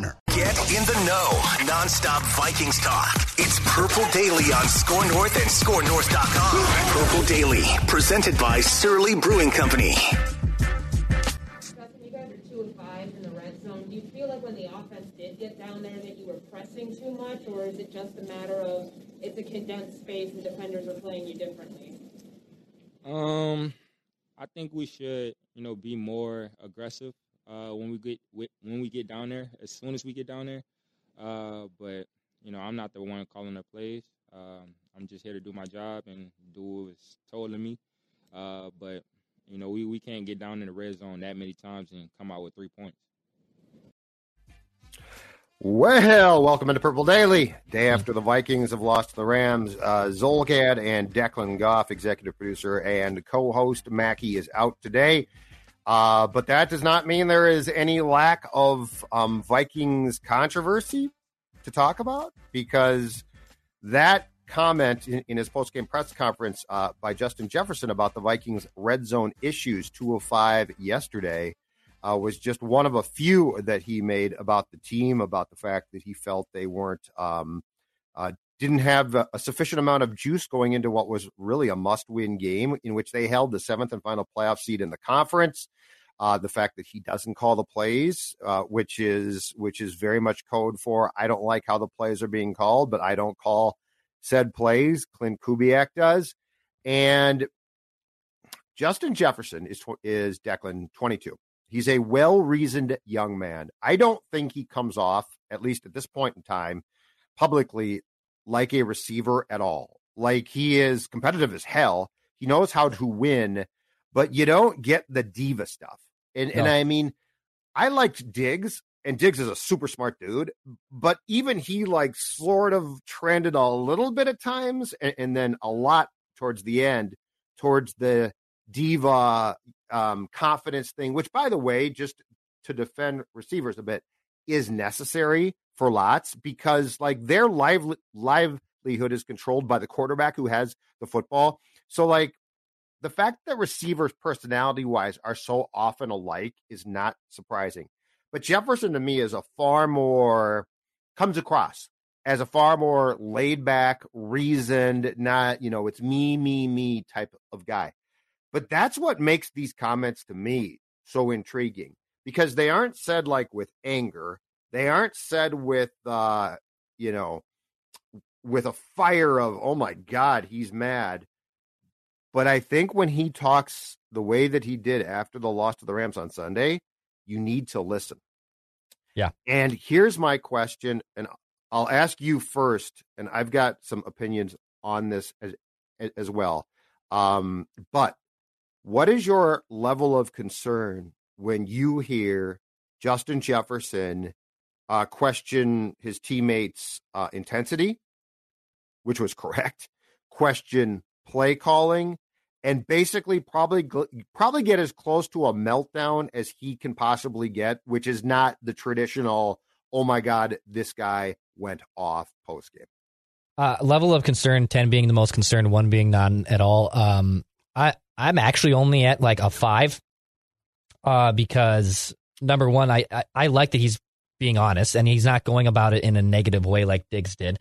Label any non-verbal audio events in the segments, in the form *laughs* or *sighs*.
Get in the know. Non-stop Vikings talk. It's Purple Daily on Score North and ScoreNorth.com. Purple Daily, presented by Surly Brewing Company. Justin, you guys are two and five in the red zone. Do you feel like when the offense did get down there that you were pressing too much, or is it just a matter of it's a condensed space and defenders are playing you differently? Um, I think we should, you know, be more aggressive uh, when we get when we get down there. As soon as we get down there, uh, but you know, I'm not the one calling the plays. Um, I'm just here to do my job and do what's told of me. Uh, but you know, we, we can't get down in the red zone that many times and come out with three points. Well, welcome into Purple Daily. Day after the Vikings have lost to the Rams, uh, Zulgad and Declan Goff, executive producer and co-host Mackey, is out today. Uh, but that does not mean there is any lack of um, Vikings controversy to talk about because that comment in, in his post-game press conference uh, by Justin Jefferson about the Vikings red zone issues, 205 yesterday, uh, was just one of a few that he made about the team, about the fact that he felt they weren't um, uh, didn't have a, sufficient amount of juice going into what was really a must-win game in which they held the seventh and final playoff seed in the conference. Uh, the fact that he doesn't call the plays, uh, which is which is very much code for I don't like how the plays are being called, but I don't call said plays. Klint Kubiak does, and Justin Jefferson is is Declan twenty two. He's a well reasoned young man. I don't think he comes off, at least at this point in time, publicly like a receiver at all. Like he is competitive as hell. He knows how to win, but you don't get the diva stuff. And no. and I mean, I liked Diggs, and Diggs is a super smart dude, but even he like sort of trended a little bit at times, and, and then a lot towards the end, towards the diva um, confidence thing. Which, by the way, just to defend receivers a bit, is necessary for lots because like their live livelihood is controlled by the quarterback who has the football. So like the fact that receivers personality wise are so often alike is not surprising. But Jefferson to me is a far more comes across as a far more laid back, reasoned, not, you know, it's me, me, me type of guy. But that's what makes these comments to me so intriguing because they aren't said like with anger. They aren't said with, uh, you know, with a fire of, oh my God, he's mad. But I think when he talks the way that he did after the loss to the Rams on Sunday, you need to listen. Yeah. And here's my question, and I'll ask you first, and I've got some opinions on this as as well. Um, but what is your level of concern when you hear Justin Jefferson uh, question his teammates' uh, intensity, which was correct, *laughs* question play calling, and basically probably probably get as close to a meltdown as he can possibly get, which is not the traditional. Oh my God, this guy went off post game. Uh, level of concern, ten being the most concerned, one being none at all. Um, I I'm actually only at like a five, uh, because number one, I, I I like that he's being honest and he's not going about it in a negative way like Diggs did.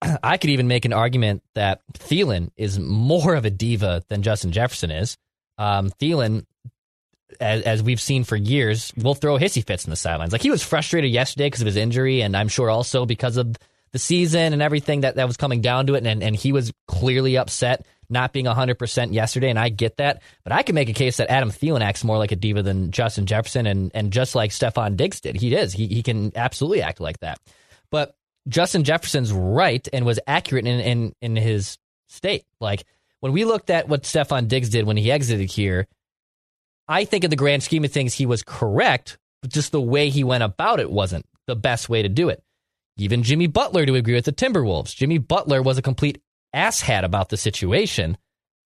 *clears throat* I could even make an argument that Thielen is more of a diva than Justin Jefferson is. Um, Thielen as, as we've seen for years, will throw hissy fits in the sidelines. Like he was frustrated yesterday because of his injury, and I'm sure also because of the season and everything that, that was coming down to it. And, and he was clearly upset not being 100% yesterday, and I get that. But I can make a case that Adam Thielen acts more like a diva than Justin Jefferson, and, and just like Stefon Diggs did. He is. He, he can absolutely act like that. But Justin Jefferson's right and was accurate in, in, in his state. Like when we looked at what Stefon Diggs did when he exited here, I think in the grand scheme of things, he was correct, but just the way he went about it wasn't the best way to do it. Even Jimmy Butler to agree with the Timberwolves. Jimmy Butler was a complete asshat about the situation,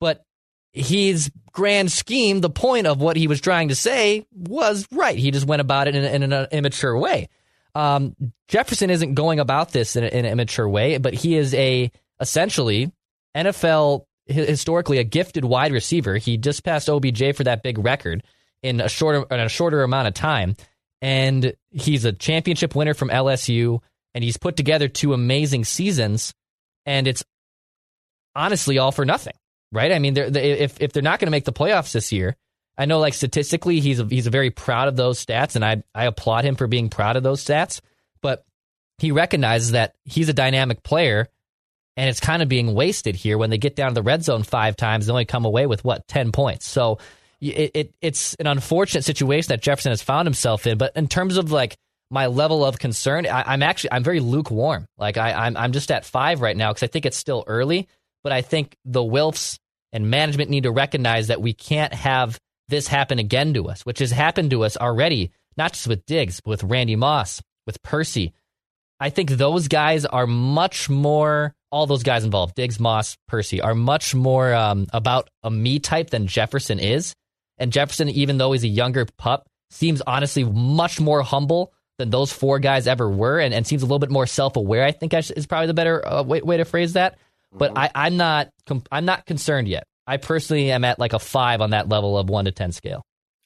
but his grand scheme, the point of what he was trying to say was right. He just went about it in, in an immature way. Um, Jefferson isn't going about this in, in, an immature way, but he is a essentially NFL historically a gifted wide receiver. He just passed OBJ for that big record in a shorter in a shorter amount of time, and he's a championship winner from LSU, and he's put together two amazing seasons, and it's honestly all for nothing, right? I mean, if if they're not going to make the playoffs this year, I know like statistically he's a, he's a very proud of those stats, and I I applaud him for being proud of those stats, but he recognizes that he's a dynamic player and it's kind of being wasted here when they get down to the red zone five times. They only come away with what ten points. So it, it it's an unfortunate situation that Jefferson has found himself in. But in terms of like my level of concern, I, am actually I'm very lukewarm. Like I, I'm I'm just at five right now because I think it's still early. But I think the Wilfs and management need to recognize that we can't have this happen again to us, which has happened to us already, not just with Diggs, but with Randy Moss, with Percy. I think those guys are much more all those guys involved, Diggs, Moss, Percy, are much more um, about a me type than Jefferson is. And Jefferson, even though he's a younger pup, seems honestly much more humble than those four guys ever were, and, and seems a little bit more self aware. I think is probably the better uh, way, way to phrase that. But mm-hmm. I, I'm not I'm not concerned yet. I personally am at like a five on that level of one to ten scale.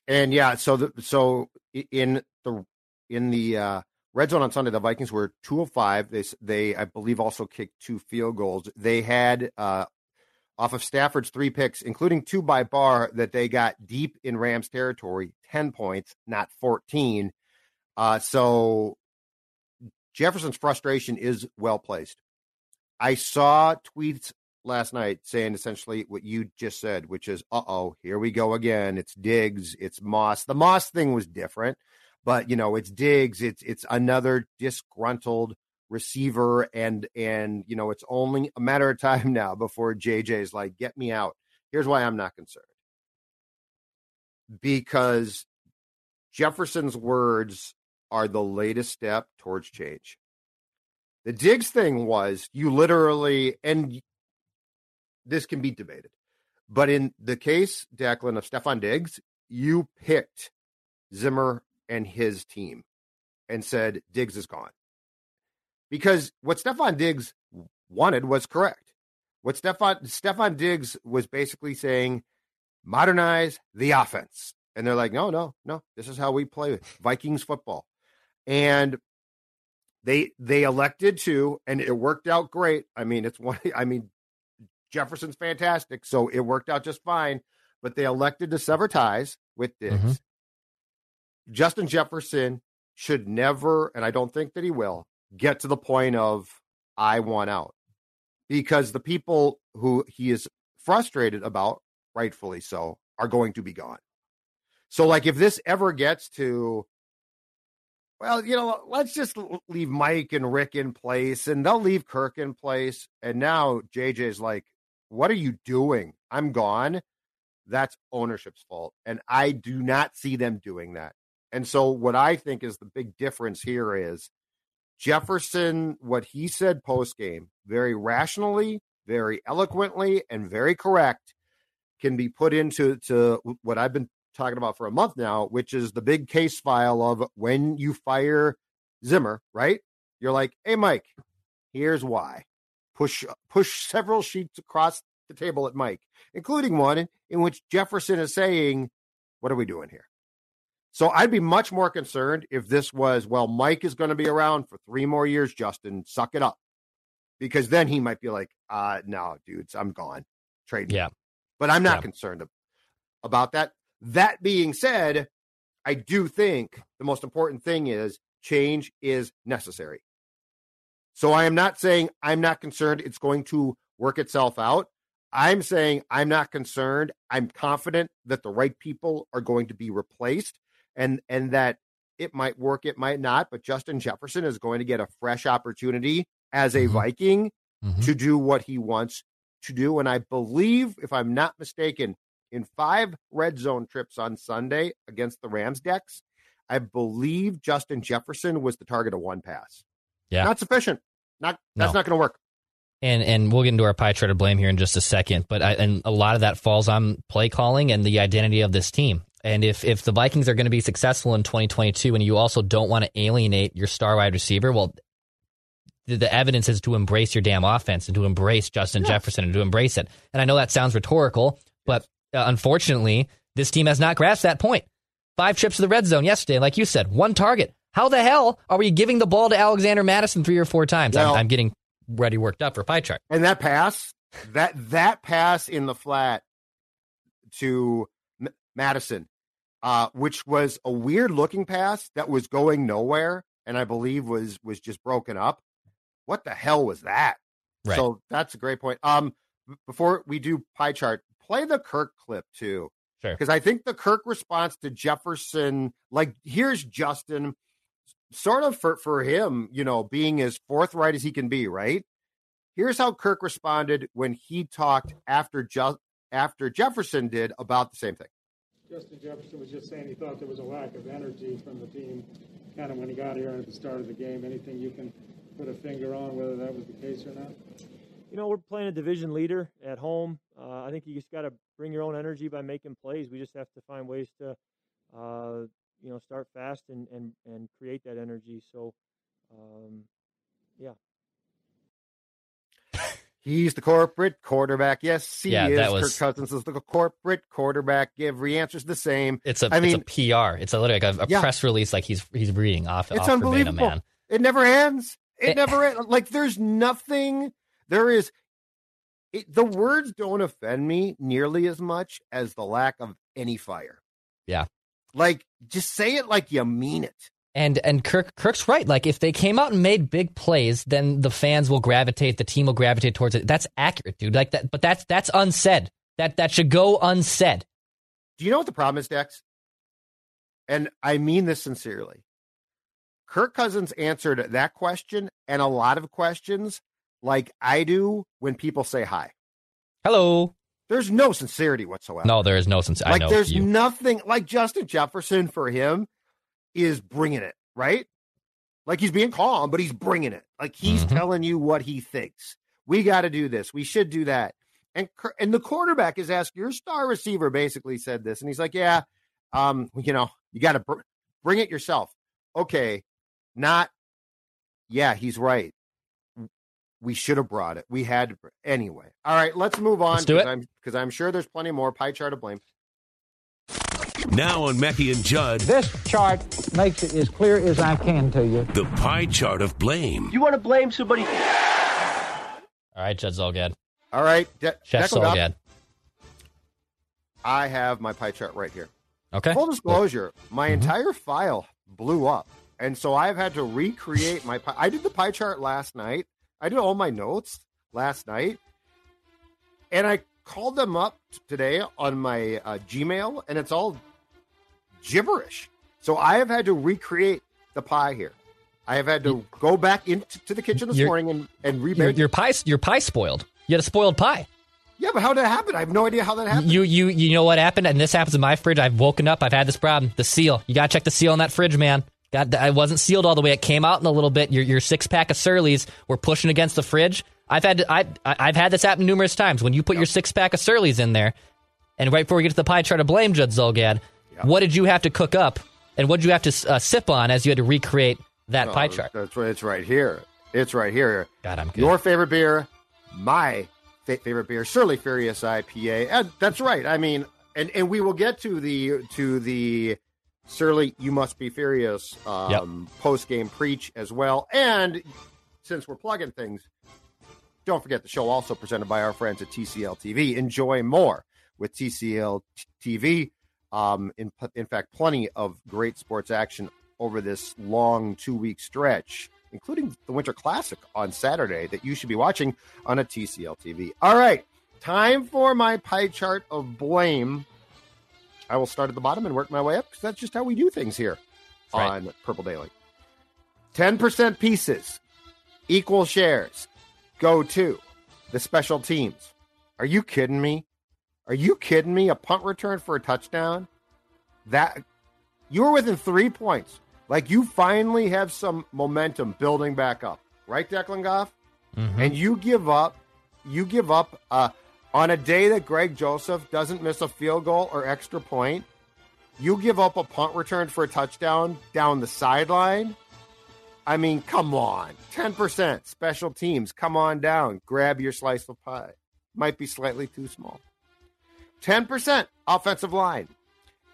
And yeah, so the, so in the in the uh, red zone on Sunday, the Vikings were two of five. They, they I believe, also kicked two field goals. They had uh, off of Stafford's three picks, including two by Barr, that they got deep in Rams territory, ten points, not fourteen. Uh, so Jefferson's frustration is well placed. I saw tweets last night saying essentially what you just said, which is, "Uh oh, here we go again. It's Diggs, it's Moss." The Moss thing was different but you know it's Diggs, it's it's another disgruntled receiver, and and you know it's only a matter of time *laughs* now before JJ is like, get me out. Here's why I'm not concerned because Jefferson's words are the latest step towards change. The Diggs thing was you literally, and this can be debated, but in the case, Declan, of Stefon Diggs, you picked Zimmer and his team and said Diggs is gone. Because what Stefon Diggs wanted was correct. What Stefon Stefon Diggs was basically saying, modernize the offense. And they're like, no, no, no, this is how we play Vikings football. And they they elected to, and it worked out great. I mean, it's one *laughs* I mean, Jefferson's fantastic, so it worked out just fine. But they elected to sever ties with Diggs. Mm-hmm. Justin Jefferson should never, and I don't think that he will, get to the point of I want out because the people who he is frustrated about, rightfully so, are going to be gone. So, like, if this ever gets to, well, you know, let's just leave Mike and Rick in place and they'll leave Kirk in place. And now JJ is like, what are you doing? I'm gone. That's ownership's fault. And I do not see them doing that. And so, what I think is the big difference here is Jefferson, what he said post game, very rationally, very eloquently, and very correct, can be put into to what I've been talking about for a month now, which is the big case file of when you fire Zimmer, right? You're like, hey, Mike, here's why. Push push several sheets across the table at Mike, including one in which Jefferson is saying, What are we doing here? So I'd be much more concerned if this was, well, Mike is going to be around for three more years, Justin, suck it up. Because then he might be like, uh, no, dudes, I'm gone. Trade. Yeah. Me. But I'm not yeah. concerned about that. That being said, I do think the most important thing is change is necessary. So I am not saying I'm not concerned it's going to work itself out. I'm saying I'm not concerned. I'm confident that the right people are going to be replaced and and that it might work, it might not, but Justin Jefferson is going to get a fresh opportunity as a Mhm. Viking Mhm. to do what he wants to do. And I believe, if I'm not mistaken, in five red zone trips on Sunday against the Rams Dex, I believe Justin Jefferson was the target of one pass. Yeah. Not sufficient. Not that's No. not going to work. and and we'll get into our pie chart of blame here in just a second. But I, and a lot of that falls on play calling and the identity of this team. And if if the Vikings are going to be successful in 2022, and you also don't want to alienate your star wide receiver, well, the, the evidence is to embrace your damn offense and to embrace Justin. Jefferson and to embrace it. And I know that sounds rhetorical, but uh, unfortunately, this team has not grasped that point. Five trips to the red zone yesterday, like you said, one target. How the hell are we giving the ball to Alexander Mattison three or four times? Well- I'm, I'm getting ready worked up for pie chart. And that pass, that that pass in the flat to M- Mattison, uh, which was a weird looking pass that was going nowhere, and I believe was was just broken up. What the hell was that? Right. So that's a great point. Um, before we do pie chart, play the Kirk clip too. Sure. Because I think the Kirk response to Jefferson, like here's Justin, sort of for for him, you know, being as forthright as he can be, right? Here's how Kirk responded when he talked after just after Jefferson did about the same thing. Justin Jefferson was just saying he thought there was a lack of energy from the team kind of when he got here and at the start of the game. Anything you can put a finger on whether that was the case or not? You know, we're playing a division leader at home. Uh, I think you just got to bring your own energy by making plays. We just have to find ways to, uh, you know, start fast and, and, and create that energy. So, um, yeah. He's the corporate quarterback. Yes, he Yeah, is. that was- Kirk Cousins is the corporate quarterback. Every answer's the same. It's a I mean- a PR. It's a literally like a, a Yeah. press release like he's he's reading off It's off verbatim, unbelievable. man. It never ends. It, It- never ends. Like there's nothing. There is. It, the words don't offend me nearly as much as the lack of any fire. Yeah. Like just say it like you mean it. And and Kirk Kirk's right. Like if they came out and made big plays, then the fans will gravitate, the team will gravitate towards it. That's accurate, dude. Like that, but that's that's unsaid. That that should go unsaid. Do you know what the problem is, Dex? And I mean this sincerely. Kirk Cousins answered that question and a lot of questions like I do when people say hi. Hello. There's no sincerity whatsoever. No, there is no. I like there's you. nothing like Justin Jefferson for him is bringing it, right? Like he's being calm, but he's bringing it. Like he's Mhm. telling you what he thinks. We got to do this. We should do that. And and the quarterback is asking your star receiver basically said this, and he's like, yeah, um, you know, you got to br- bring it yourself. Okay, not. Yeah, he's right. We should have brought it. We had to. Anyway, all right. Let's move on. Let's do 'cause it. I'm because I'm sure there's plenty more pie chart to blame. Now on Mackey and Judd, This chart makes it as clear as I can to you. the pie chart of blame. You want to blame somebody? All right, Judd Zulgad. All right, De- Chef Declan Goff, Zulgad. I have my pie chart right here. Okay. Full disclosure, my Mhm. entire file blew up. And so I've had to recreate my pie. I did the pie chart last night. I did all my notes last night. And I called them up today on my uh, Gmail, and it's all gibberish. So I have had to recreate the pie here. I have had to go back into to the kitchen this morning and, and Your, remake. your pie your pie spoiled. You had a spoiled pie. yeah, but how did that happen? I have no idea how that happened. You you you know what happened, and this happens in my fridge. I've woken up. I've had this problem. The seal. You gotta check the seal on that fridge, man. Got I wasn't sealed all the way. It came out in a little bit. Your your six pack of Surly's were pushing against the fridge. I've had I I- I've had this happen numerous times. When you put your six pack of Surly's in there, and right before we get to the pie chart of blame, Judd Zulgad, what did you have to cook up, and what did you have to uh, sip on as you had to recreate that No, pie chart? That's right. It's right here. It's right here. God, I'm good. Your favorite beer, my fa- favorite beer, Surly Furious IPA. And that's right. I mean, and and we will get to the to the Surly You Must Be Furious um, post game preach as well. And since we're plugging things, don't forget the show also presented by our friends at TCL TV. Enjoy more with TCL TV. Um, in in fact, plenty of great sports action over this long two week stretch, including the Winter Classic on Saturday that you should be watching on a TCL TV. All right, time for my pie chart of blame. I will start at the bottom and work my way up because that's just how we do things here Right. on Purple Daily. 10% pieces, equal shares, go to the special teams. Are you kidding me? Are you kidding me? A punt return for a touchdown? That you were within three points. Like you finally have some momentum building back up, right, Declan Goff? And you give up, you give up uh, on a day that Greg Joseph doesn't miss a field goal or extra point. You give up a punt return for a touchdown down the sideline. I mean, come on. 10% special teams. Come on down. Grab your slice of pie. Might be slightly too small. 10% offensive line.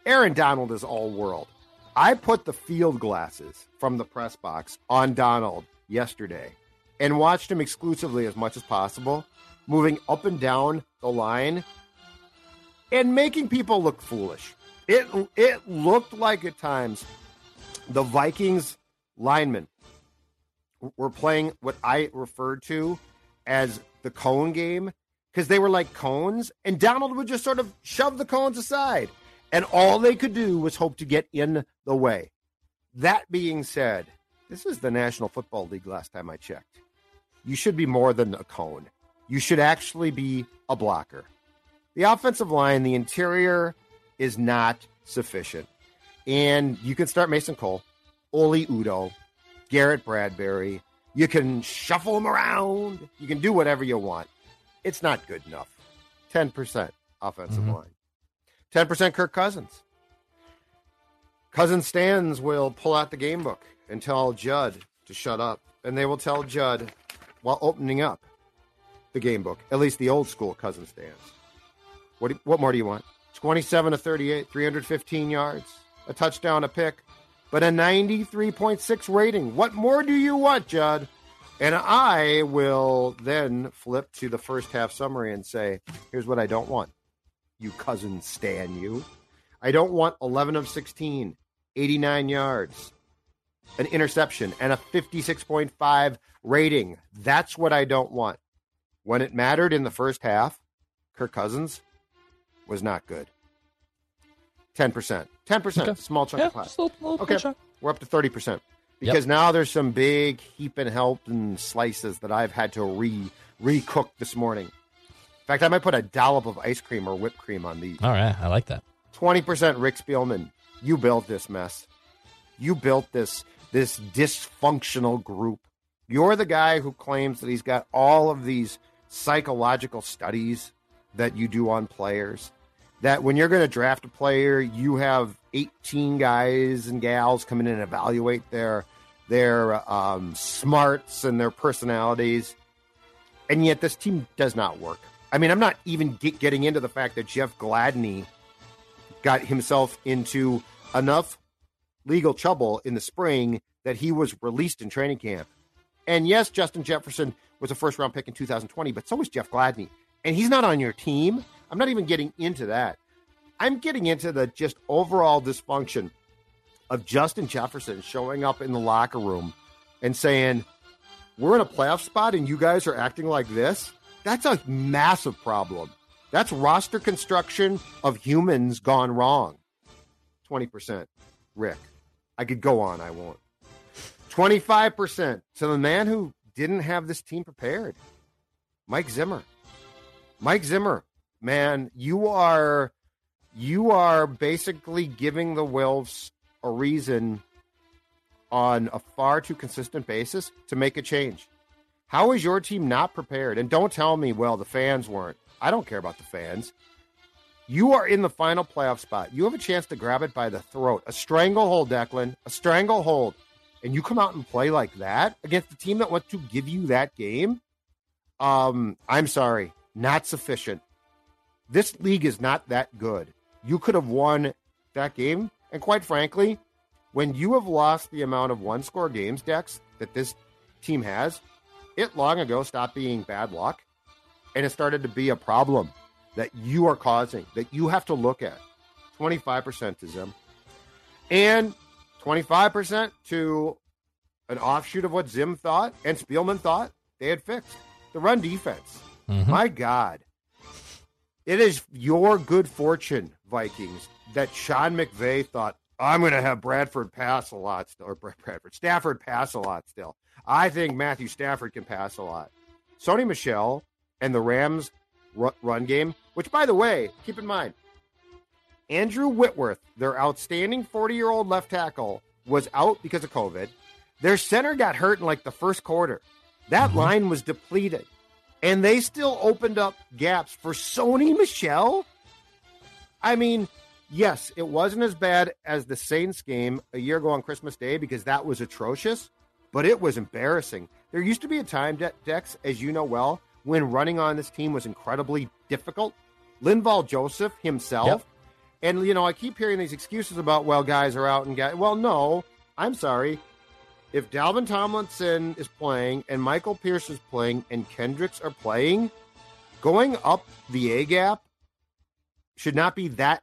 Aaron Donald is all world. I put the field glasses from the press box on Donald yesterday and watched him exclusively as much as possible, moving up and down the line and making people look foolish. It it looked like at times the Vikings linemen were playing what I referred to as the cone game because they were like cones, and Donald would just sort of shove the cones aside, and all they could do was hope to get in the way. That being said, this is the National Football League last time I checked. You should be more than a cone. You should actually be a blocker. The offensive line, the interior is not sufficient. And you can start Mason Cole, Oli Udoh, Garrett Bradbury. You can shuffle them around. You can do whatever you want. It's not good enough. 10% offensive mm-hmm. line. 10% Kirk Cousins. Cousin Stans will pull out the game book and tell Judd to shut up. And they will tell Judd while opening up the game book, at least the old school Cousin Stans. What, do- what more do you want? 27 to 38, 315 yards, a touchdown, a pick, but a 93.6 rating. What more do you want, Judd? And I will then flip to the first half summary and say, here's what I don't want. You cousin Stan, you. I don't want 11 of 16, 89 yards, an interception, and a 56.5 rating. That's what I don't want. When it mattered in the first half, Kirk Cousins was not good. 10%. 10%. Okay. Small chunk Yeah, of pie. just a little- little okay. chunk. We're up to 30%. Because now there's some big heap and help and slices that I've had to re recook this morning. In fact, I might put a dollop of ice cream or whipped cream on these. All right, I like that. 20% Rick Spielman. You built this mess. You built this this dysfunctional group. You're the guy who claims that he's got all of these psychological studies that you do on players. That when you're going to draft a player, you have 18 guys and gals come in and evaluate their their um, smarts and their personalities, and yet this team does not work. I mean, I'm not even get, getting into the fact that Jeff Gladney got himself into enough legal trouble in the spring that he was released in training camp. And yes, Justin Jefferson was a first round pick in 2020, but so was Jeff Gladney. And he's not on your team. I'm not even getting into that. I'm getting into the just overall dysfunction of Justin Jefferson showing up in the locker room and saying, We're in a playoff spot and you guys are acting like this. That's a massive problem. That's roster construction of humans gone wrong. 20%. Rick. I could go on, I won't. 25% to the man who didn't have this team prepared. Mike Zimmer. Mike Zimmer, man, you are you are basically giving the Wolves a reason on a far too consistent basis to make a change. How is your team not prepared? And don't tell me, well, the fans weren't. I don't care about the fans. You are in the final playoff spot. You have a chance to grab it by the throat. A stranglehold, Declan. A stranglehold. And you come out and play like that against the team that wants to give you that game. Um, I'm sorry, not sufficient. This league is not that good. You could have won that game. And quite frankly, when you have lost the amount of one score games, Dex, that this team has, it long ago stopped being bad luck and it started to be a problem that you are causing, that you have to look at. 25% to them. And 25% to an offshoot of what Zim thought and Spielman thought they had fixed the run defense. Mm-hmm. My God. It is your good fortune, Vikings, that Sean McVay thought, I'm going to have Bradford pass a lot still, or Bradford, Stafford pass a lot still. I think Matthew Stafford can pass a lot. Sony Michel and the Rams run game, which, by the way, keep in mind, Andrew Whitworth, their outstanding 40 year old left tackle, was out because of COVID. Their center got hurt in like the first quarter. That mm-hmm. line was depleted. And they still opened up gaps for Sony Michel. I mean, yes, it wasn't as bad as the Saints game a year ago on Christmas Day because that was atrocious, but it was embarrassing. There used to be a time, De- Dex, as you know well, when running on this team was incredibly difficult. Linval Joseph himself. Yep. And, you know, I keep hearing these excuses about, well, guys are out and guys. Well, no, I'm sorry. If Dalvin Tomlinson is playing and Michael Pierce is playing and Kendricks are playing, going up the A gap should not be that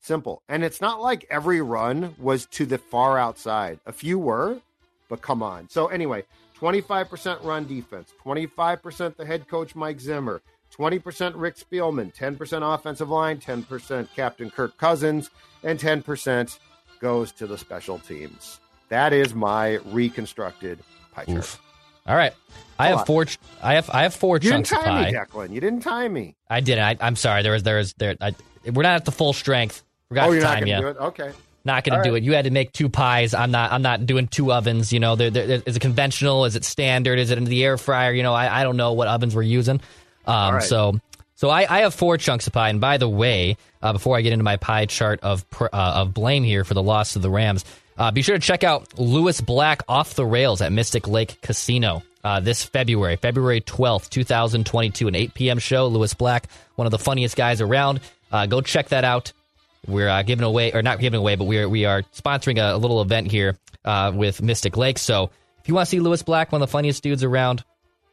simple. And it's not like every run was to the far outside. A few were, but come on. So, anyway, 25% run defense, 25% the head coach Mike Zimmer, 20% Rick Spielman, 10% offensive line, 10% Captain Kirk Cousins, and 10% goes to the special teams. That is my reconstructed pie chart. Oof. All right, I have four. I have I have four you chunks didn't time of pie. Me, Declan. You didn't time me. I didn't. I, am sorry. There was there was there. I, we're not at the full strength. Forgot oh, you're to time not gonna do it. Okay. Not going to do right. it. You had to make two pies. I'm not. I'm not doing two ovens. You know, there, there, is it conventional? Is it standard? Is it in the air fryer? You know, I, I don't know what ovens we're using. Um, right. So so I, I, have four chunks of pie. And by the way, uh, before I get into my pie chart of uh, of blame here for the loss of the Rams, uh, be sure to check out Lewis Black off the rails at Mystic Lake Casino uh, this February, February twelfth, two thousand twenty-two, an eight p.m. show. Lewis Black, one of the funniest guys around. Uh, go check that out. We're uh, giving away, or not giving away, but we are we are sponsoring a, a little event here with Mystic Lake. So if you want to see Lewis Black, one of the funniest dudes around,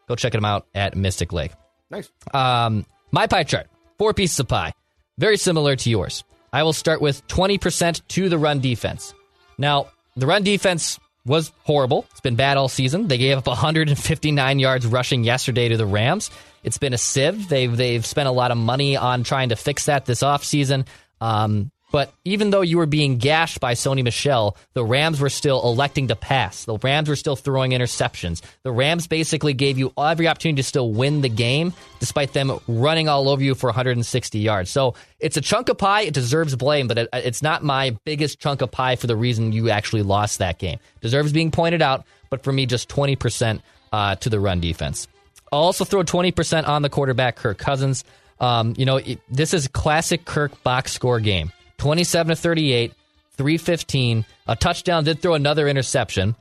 go check him out at Mystic Lake. Nice. Um, my pie chart, four pieces of pie, very similar to yours. I will start with 20% to the run defense. Now, the run defense was horrible. It's been bad all season. They gave up 159 yards rushing yesterday to the Rams. It's been a sieve. They've they've spent a lot of money on trying to fix that this offseason. Um, but even though you were being gashed by Sony Michel, the Rams were still electing to pass. The Rams were still throwing interceptions. The Rams basically gave you every opportunity to still win the game, despite them running all over you for 160 yards. So it's a chunk of pie. It deserves blame, but it, it's not my biggest chunk of pie for the reason you actually lost that game. Deserves being pointed out, but for me, just 20% uh, to the run defense. I'll also throw 20% on the quarterback, Kirk Cousins. Um, you know, it, this is classic Kirk box score game. 27 to 38, 315. A touchdown did throw another interception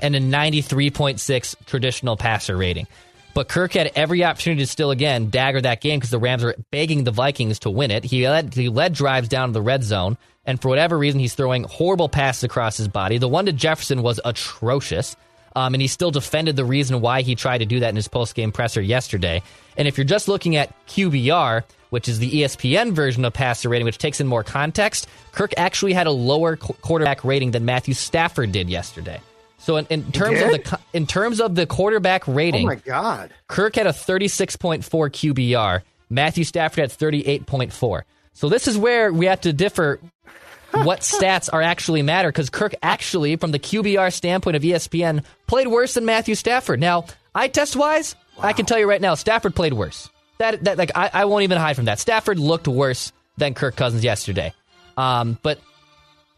and a 93.6 traditional passer rating. But Kirk had every opportunity to still again dagger that game because the Rams were begging the Vikings to win it. He led he led drives down to the red zone, and for whatever reason, he's throwing horrible passes across his body. The one to Jefferson was atrocious. Um, and he still defended the reason why he tried to do that in his post game presser yesterday. And if you're just looking at QBR, which is the ESPN version of passer rating, which takes in more context, Kirk actually had a lower quarterback rating than Matthew Stafford did yesterday. So in, in terms of the in terms of the quarterback rating, oh my god, Kirk had a 36.4 QBR. Matthew Stafford had 38.4. So this is where we have to differ. What stats are actually matter? Because Kirk actually, from the QBR standpoint of ESPN, played worse than Matthew Stafford. Now, eye test wise, wow. I can tell you right now, Stafford played worse. That that like I, I won't even hide from that. Stafford looked worse than Kirk Cousins yesterday. Um, but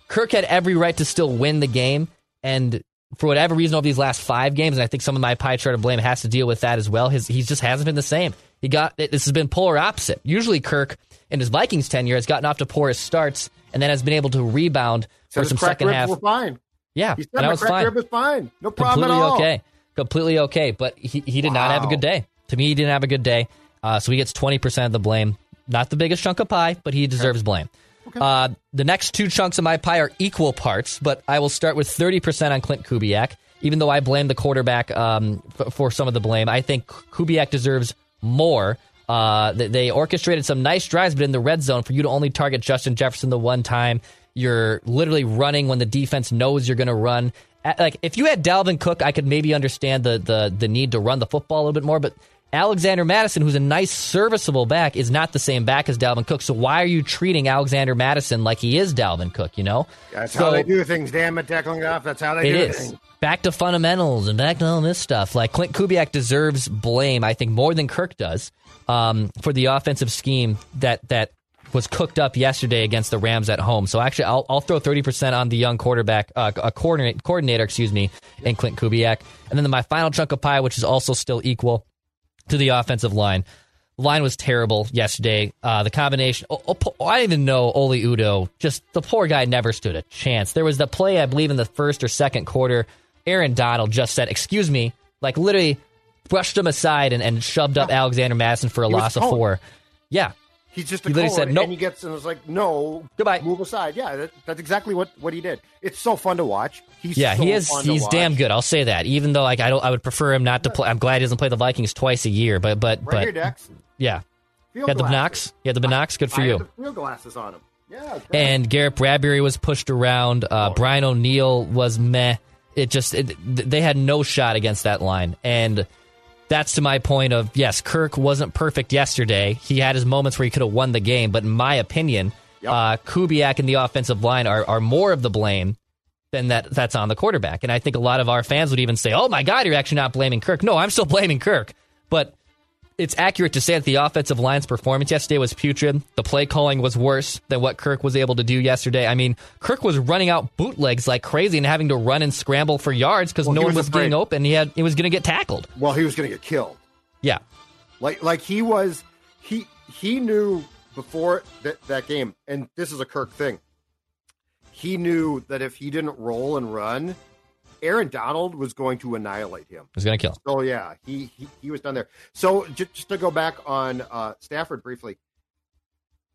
Kirk had every right to still win the game, and for whatever reason, over these last five games, and I think some of my pie chart of blame has to deal with that as well. His he just hasn't been the same. He got this has been polar opposite. Usually, Kirk in his Vikings tenure has gotten off to porous starts and then has been able to rebound so for some second half. Were fine. Yeah, he said my was fine. is fine. No problem Completely at all. okay. Completely okay. But he, he did wow. not have a good day. To me, he didn't have a good day. Uh, so he gets 20% of the blame. Not the biggest chunk of pie, but he deserves blame. Okay. Uh, the next two chunks of my pie are equal parts, but I will start with 30% on Klint Kubiak. Even though I blame the quarterback um, f- for some of the blame, I think Kubiak deserves more Uh, they, they orchestrated some nice drives, but in the red zone, for you to only target Justin Jefferson the one time, you're literally running when the defense knows you're going to run. Like if you had Dalvin Cook, I could maybe understand the the the need to run the football a little bit more, but Alexander Mattison, who's a nice, serviceable back, is not the same back as Dalvin Cook. So why are you treating Alexander Mattison like he is Dalvin Cook? You know, That's So- how they do things. Damn it, Declan Goff. That's how they it do is. things. Back to fundamentals and back to all this stuff. Like Klint Kubiak deserves blame, I think, more than Kirk does, um, for the offensive scheme that that was cooked up yesterday against the Rams at home. So actually, I'll, I'll throw thirty percent on the young quarterback, uh, a coordinator, coordinator, excuse me, and Klint Kubiak, and then my final chunk of pie, which is also still equal to the offensive line. Line was terrible yesterday. Uh, the combination, oh, oh, I didn't even know Oli Udoh. Just the poor guy never stood a chance. There was the play, I believe, in the first or second quarter. Aaron Donald just said, "Excuse me," like literally brushed him aside and, and shoved up Alexander Mattison for a He loss of four. Yeah, He's just a He literally said, "Nope." and he gets and it's like, no, Goodbye. move aside. Yeah, that, that's exactly what what he did. It's so fun to watch. He's yeah, so he is. He's damn good. I'll say that. Even though like I don't, I would prefer him not to play. I'm glad he doesn't play the Vikings twice a year. But but Right but Dex. yeah, Field got the. Binocs. Yeah, the Binocs. Good for I you. had field glasses on him. Yeah, and Garrett Bradbury was pushed around. Uh, Brian O'Neill was meh. It just it, they had no shot against that line, and that's to my point of yes, Kirk wasn't perfect yesterday. He had his moments where he could have won the game, but in my opinion, uh, Kubiak and the offensive line are are more of the blame than that that's on the quarterback. And I think a lot of our fans would even say, "Oh my God, you're actually not blaming Kirk." No, I'm still blaming Kirk, but it's accurate to say that the offensive line's performance yesterday was putrid. The play calling was worse than what Kirk was able to do yesterday. I mean, Kirk was running out bootlegs like crazy and having to run and scramble for yards because Well, no one was was getting open. He had he was going to get tackled. well, he was going to get killed. Yeah, Like like he was he he knew before that that game, and this is a Kirk thing. He knew that if he didn't roll and run, Aaron Donald was going to annihilate him. He's going to kill. him. So yeah, he he, he was done there. So just, just to go back on uh, Stafford briefly,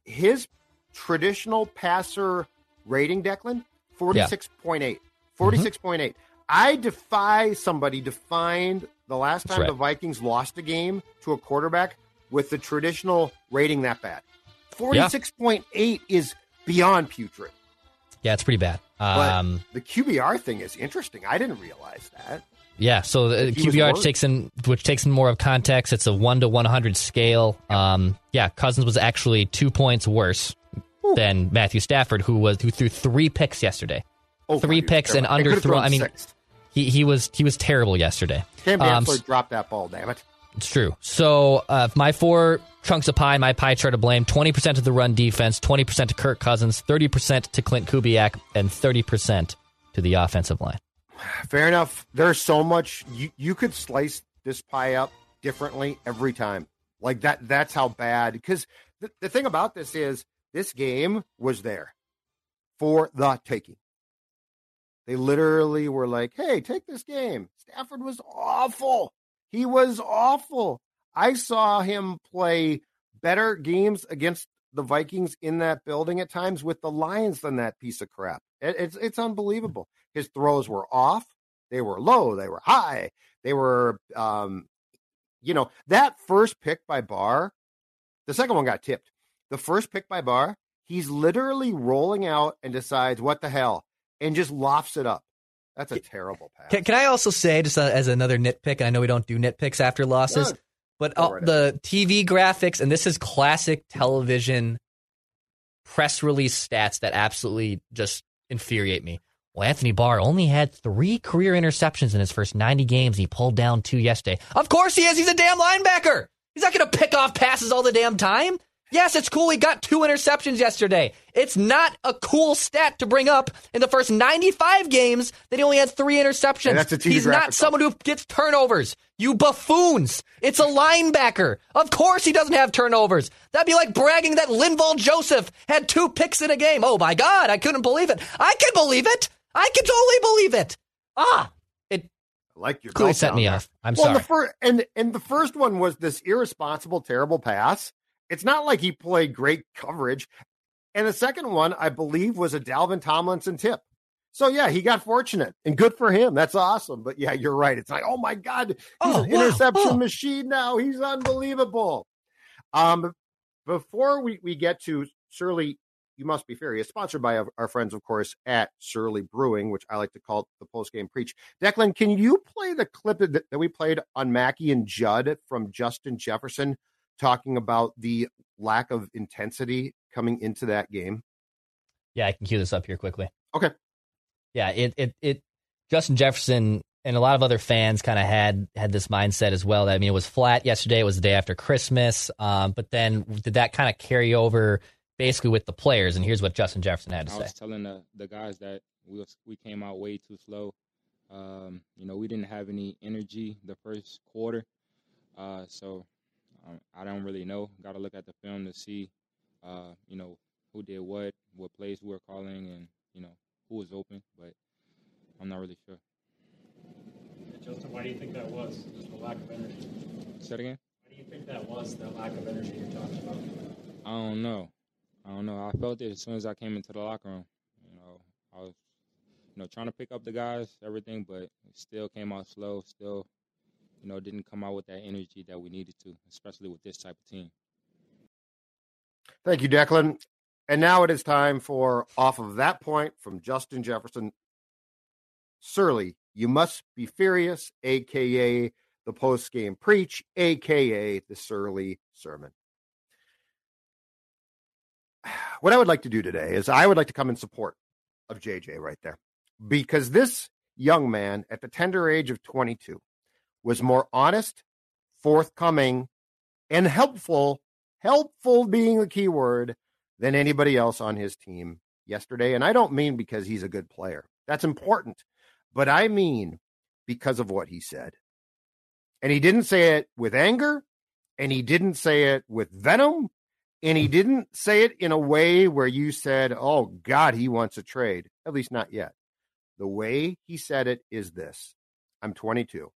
his traditional passer rating, Declan, 46.8. 46.8. I defy somebody to find the last time right. the Vikings lost a game to a quarterback with the traditional rating that bad. 46.8 is beyond putrid. Yeah, it's pretty bad. But Um, the QBR thing is interesting. I didn't realize that. Yeah, so the He QBR takes in which takes in more of context. It's a one to one hundred scale. Um, yeah, Cousins was actually two points worse than Matthew Stafford, who was who threw three picks yesterday. Oh, three God, picks and underthrown. I mean, six. he he was he was terrible yesterday. Cam Um, Dantzler dropped that ball, damn it. It's true. So uh, my four chunks of pie, my pie chart to blame: twenty percent to the run defense, twenty percent to Kirk Cousins, thirty percent to Klint Kubiak, and thirty percent to the offensive line. Fair enough. There's so much you you could slice this pie up differently every time. Like that that's how bad because the, the thing about this is this game was there for the taking. They literally were like, "Hey, take this game." Stafford was awful. He was awful. I saw him play better games against the Vikings in that building at times with the Lions than that piece of crap. It, it's it's unbelievable. His throws were off. They were low. They were high. They were, um, you know, that first pick by Barr. The second one got tipped. The first pick by Barr, he's literally rolling out and decides what the hell and just lofts it up. That's a terrible pass. Can, can I also say, just uh, as another nitpick, I know we don't do nitpicks after losses, but uh, right the TV graphics, and this is classic television press release stats that absolutely just infuriate me. Well, Anthony Barr only had three career interceptions in his first 90 games. He pulled down two yesterday. Of course he is. He's a damn linebacker. He's not going to pick off passes all the damn time. Yes, it's cool. He got two interceptions yesterday. It's not a cool stat to bring up in the first 95 games that he only had three interceptions. And that's a He's not someone who gets turnovers. You buffoons. It's a linebacker. Of course he doesn't have turnovers. That'd be like bragging that Linval Joseph had two picks in a game. Oh my God, I couldn't believe it. I can believe it. I can totally believe it. Ah, it like your Clearly set me there. off. I'm well, sorry. The fir- and and the first one was this irresponsible, terrible pass. It's not like he played great coverage. And the second one, I believe, was a Dalvin Tomlinson tip. So yeah, he got fortunate and good for him. That's awesome. But yeah, you're right. It's like, oh my God, he's Oh, an wow. interception Oh. machine now. He's unbelievable. Um, before we, we get to Surly, you must be furious. Sponsored by our, our friends, of course, at Surly Brewing, which I like to call the post game preach. Declan, can you play the clip that, that we played on Mackey and Judd from Justin Jefferson talking about the lack of intensity coming into that game? Yeah, I can cue this up here quickly. Okay. Yeah, it it it Justin Jefferson and a lot of other fans kind of had had this mindset as well. That I mean, it was flat yesterday. It was the day after Christmas, um, but then did that kind of carry over basically with the players? And here's what Justin Jefferson had to I say. was telling the, the guys that we was, we came out way too slow. Um, you know, we didn't have any energy the first quarter, uh, so um, I don't really know. Got to look at the film to see, uh, you know, who did what, what plays we were calling, and you know who was open. But I'm not really sure. Justin, why do you think that was? Just the lack of energy. Say it again. Why do you think that was, the lack of energy you're talking about? I don't know. I don't know. I felt it as soon as I came into the locker room. You know, I was, you know, trying to pick up the guys, everything, but it still came out slow. Still, you know, didn't come out with that energy that we needed to, especially with this type of team. Thank you, Declan. And now it is time for off of that point from Justin Jefferson. Surly, you must be furious, aka the post game preach, aka the Surly sermon. *sighs* What I would like to do today is I would like to come in support of JJ right there because this young man at the tender age of 22 was more honest, forthcoming, and helpful. Helpful being the key word than anybody else on his team yesterday. And I don't mean because he's a good player, that's important, but I mean because of what he said. And he didn't say it with anger, and he didn't say it with venom, and he didn't say it in a way where you said, Oh God, he wants a trade. At least not yet. The way he said it is this I'm 22.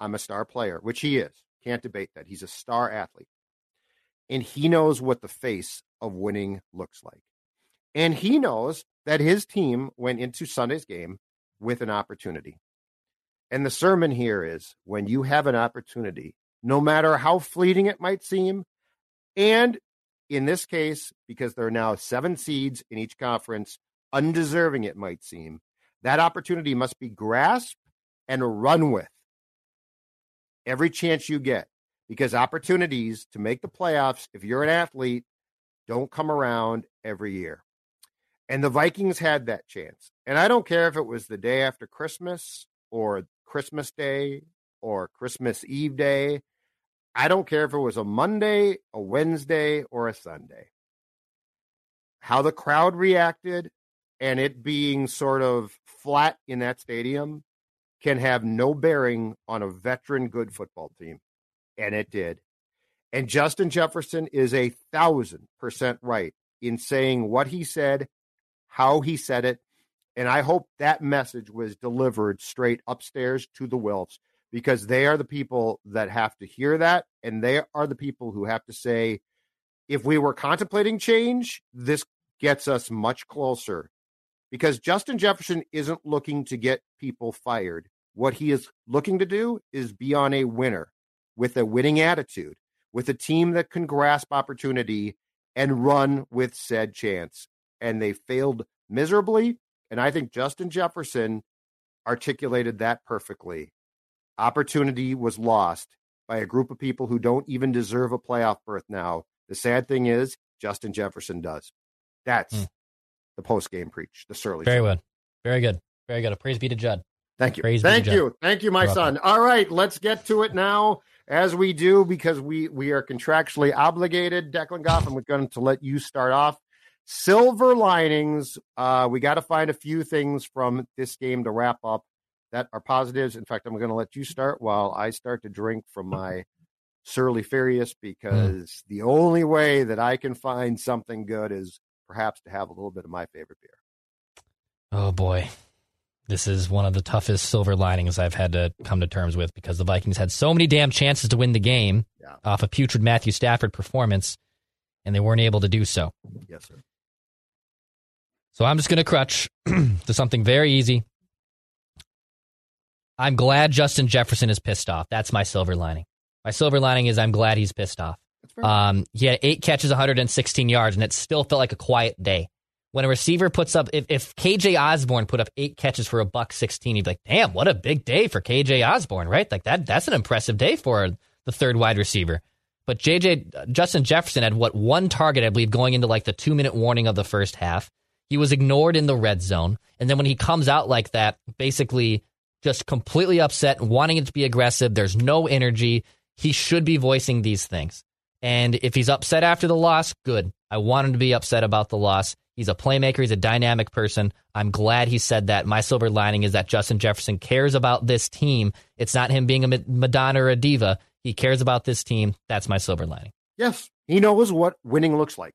I'm a star player, which he is. Can't debate that. He's a star athlete. And he knows what the face of winning looks like. And he knows that his team went into Sunday's game with an opportunity. And the sermon here is when you have an opportunity, no matter how fleeting it might seem, and in this case, because there are now seven seeds in each conference, undeserving it might seem, that opportunity must be grasped and run with every chance you get because opportunities to make the playoffs, if you're an athlete, don't come around every year. And the Vikings had that chance. And I don't care if it was the day after Christmas or Christmas Day or Christmas Eve Day. I don't care if it was a Monday, a Wednesday, or a Sunday. How the crowd reacted and it being sort of flat in that stadium can have no bearing on a veteran good football team. And it did. And Justin Jefferson is a thousand percent right in saying what he said, how he said it. And I hope that message was delivered straight upstairs to the Wilfs because they are the people that have to hear that. And they are the people who have to say, if we were contemplating change, this gets us much closer. Because Justin Jefferson isn't looking to get people fired. What he is looking to do is be on a winner with a winning attitude, with a team that can grasp opportunity and run with said chance. And they failed miserably. And I think Justin Jefferson articulated that perfectly. Opportunity was lost by a group of people who don't even deserve a playoff berth now. The sad thing is, Justin Jefferson does. That's Hmm. The post game preach, the Surly. Very good. Very good. Very good. A praise be to Judd. Thank you. Praise be to Thank you. Thank you, my You're son. All right, let's get to it now, as we do, because we we are contractually obligated. Declan Goff, I'm going to let you start off. Silver linings. Uh, we got to find a few things from this game to wrap up that are positives. In fact, I'm going to let you start while I start to drink from my Surly Furious because the only way that I can find something good is perhaps to have a little bit of my favorite beer. Oh boy. This is one of the toughest silver linings I've had to come to terms with because the Vikings had so many damn chances to win the game Yeah. off a putrid Matthew Stafford performance, and they weren't able to do so. Yes, sir. So I'm just going to crutch *clears throat* to something very easy. I'm glad Justin Jefferson is pissed off. That's my silver lining. My silver lining is I'm glad he's pissed off. Um, he had eight catches, 116 yards, and it still felt like a quiet day. When a receiver puts up, if, if KJ Osborne put up eight catches for a buck 16, you'd be like, damn, what a big day for KJ Osborne, right? Like that, that's an impressive day for the third wide receiver. But JJ, Justin Jefferson had what one target, I believe, going into like the two minute warning of the first half. He was ignored in the red zone. And then when he comes out like that, basically just completely upset, wanting it to be aggressive, there's no energy. He should be voicing these things. And if he's upset after the loss, good. I want him to be upset about the loss. He's a playmaker. He's a dynamic person. I'm glad he said that. My silver lining is that Justin Jefferson cares about this team. It's not him being a Madonna or a diva. He cares about this team. That's my silver lining. Yes, he knows what winning looks like.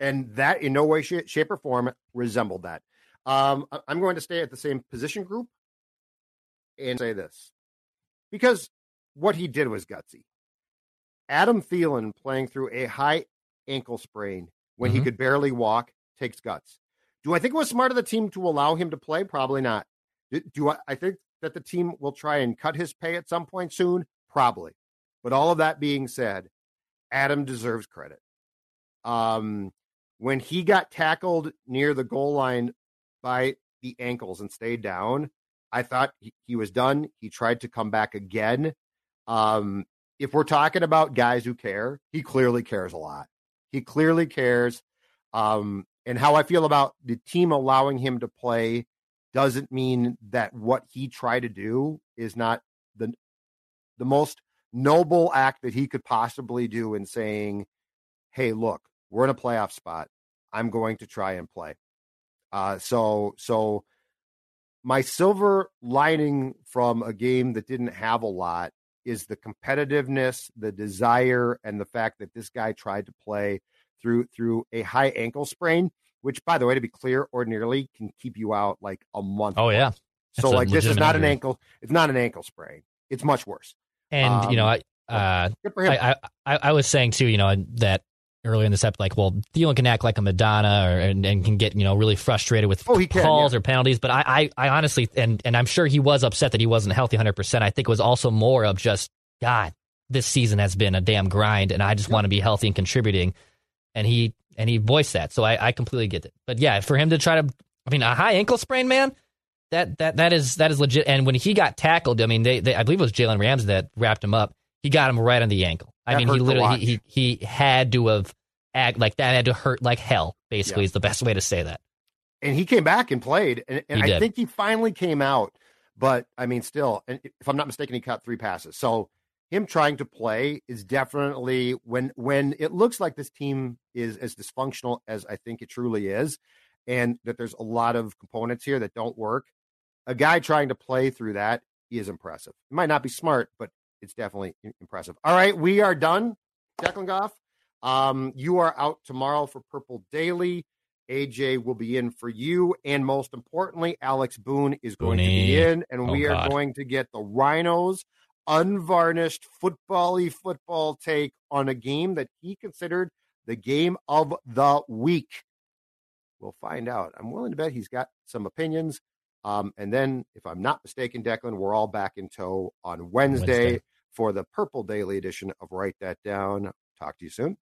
And that in no way, shape, or form resembled that. Um, I'm going to stay at the same position group and say this because what he did was gutsy. Adam Thielen playing through a high ankle sprain when mm-hmm. he could barely walk takes guts. Do I think it was smart of the team to allow him to play? Probably not. Do I, I think that the team will try and cut his pay at some point soon? Probably. But all of that being said, Adam deserves credit. Um, when he got tackled near the goal line by the ankles and stayed down, I thought he, he was done. He tried to come back again. Um, if we're talking about guys who care, he clearly cares a lot. He clearly cares. Um, and how I feel about the team allowing him to play doesn't mean that what he tried to do is not the the most noble act that he could possibly do in saying, "Hey, look, we're in a playoff spot. I'm going to try and play." Uh, so, so my silver lining from a game that didn't have a lot is the competitiveness, the desire, and the fact that this guy tried to play through through a high ankle sprain, which, by the way, to be clear, ordinarily can keep you out like a month. Oh yeah. So like this is not injury. an ankle. It's not an ankle sprain. It's much worse. And um, you know, I, uh, I, I, I was saying too, you know, that earlier in this episode, like, well, Thielen can act like a Madonna or, and, and can get, you know, really frustrated with oh, can, calls yeah. or penalties. But I, I, I honestly, and, and I'm sure he was upset that he wasn't healthy 100%. I think it was also more of just, God, this season has been a damn grind and I just want to be healthy and contributing and he and he voiced that. So I, I completely get it. But yeah, for him to try to, I mean, a high ankle sprain, man, that that that is that is legit. And when he got tackled, I mean, they, they I believe it was Jalen Ramsey that wrapped him up. He got him right on the ankle. I mean, he literally he, he, he had to have act like that had to hurt like hell. Basically, yeah. is the best way to say that. And he came back and played, and, and I think he finally came out. But I mean, still, and if I'm not mistaken, he caught three passes. So him trying to play is definitely when when it looks like this team is as dysfunctional as I think it truly is, and that there's a lot of components here that don't work. A guy trying to play through that is impressive. It might not be smart, but it's definitely impressive. All right, we are done. Declan Goff, um, you are out tomorrow for Purple Daily. AJ will be in for you, and most importantly, Alex Boone is going Booney. to be in, and oh, we are God. going to get the Rhinos unvarnished football-y football take on a game that he considered the game of the week. We'll find out. I'm willing to bet he's got some opinions. Um, and then, if I'm not mistaken, Declan, we're all back in tow on Wednesday, Wednesday. For the Purple Daily edition of Write That Down. Talk to you soon.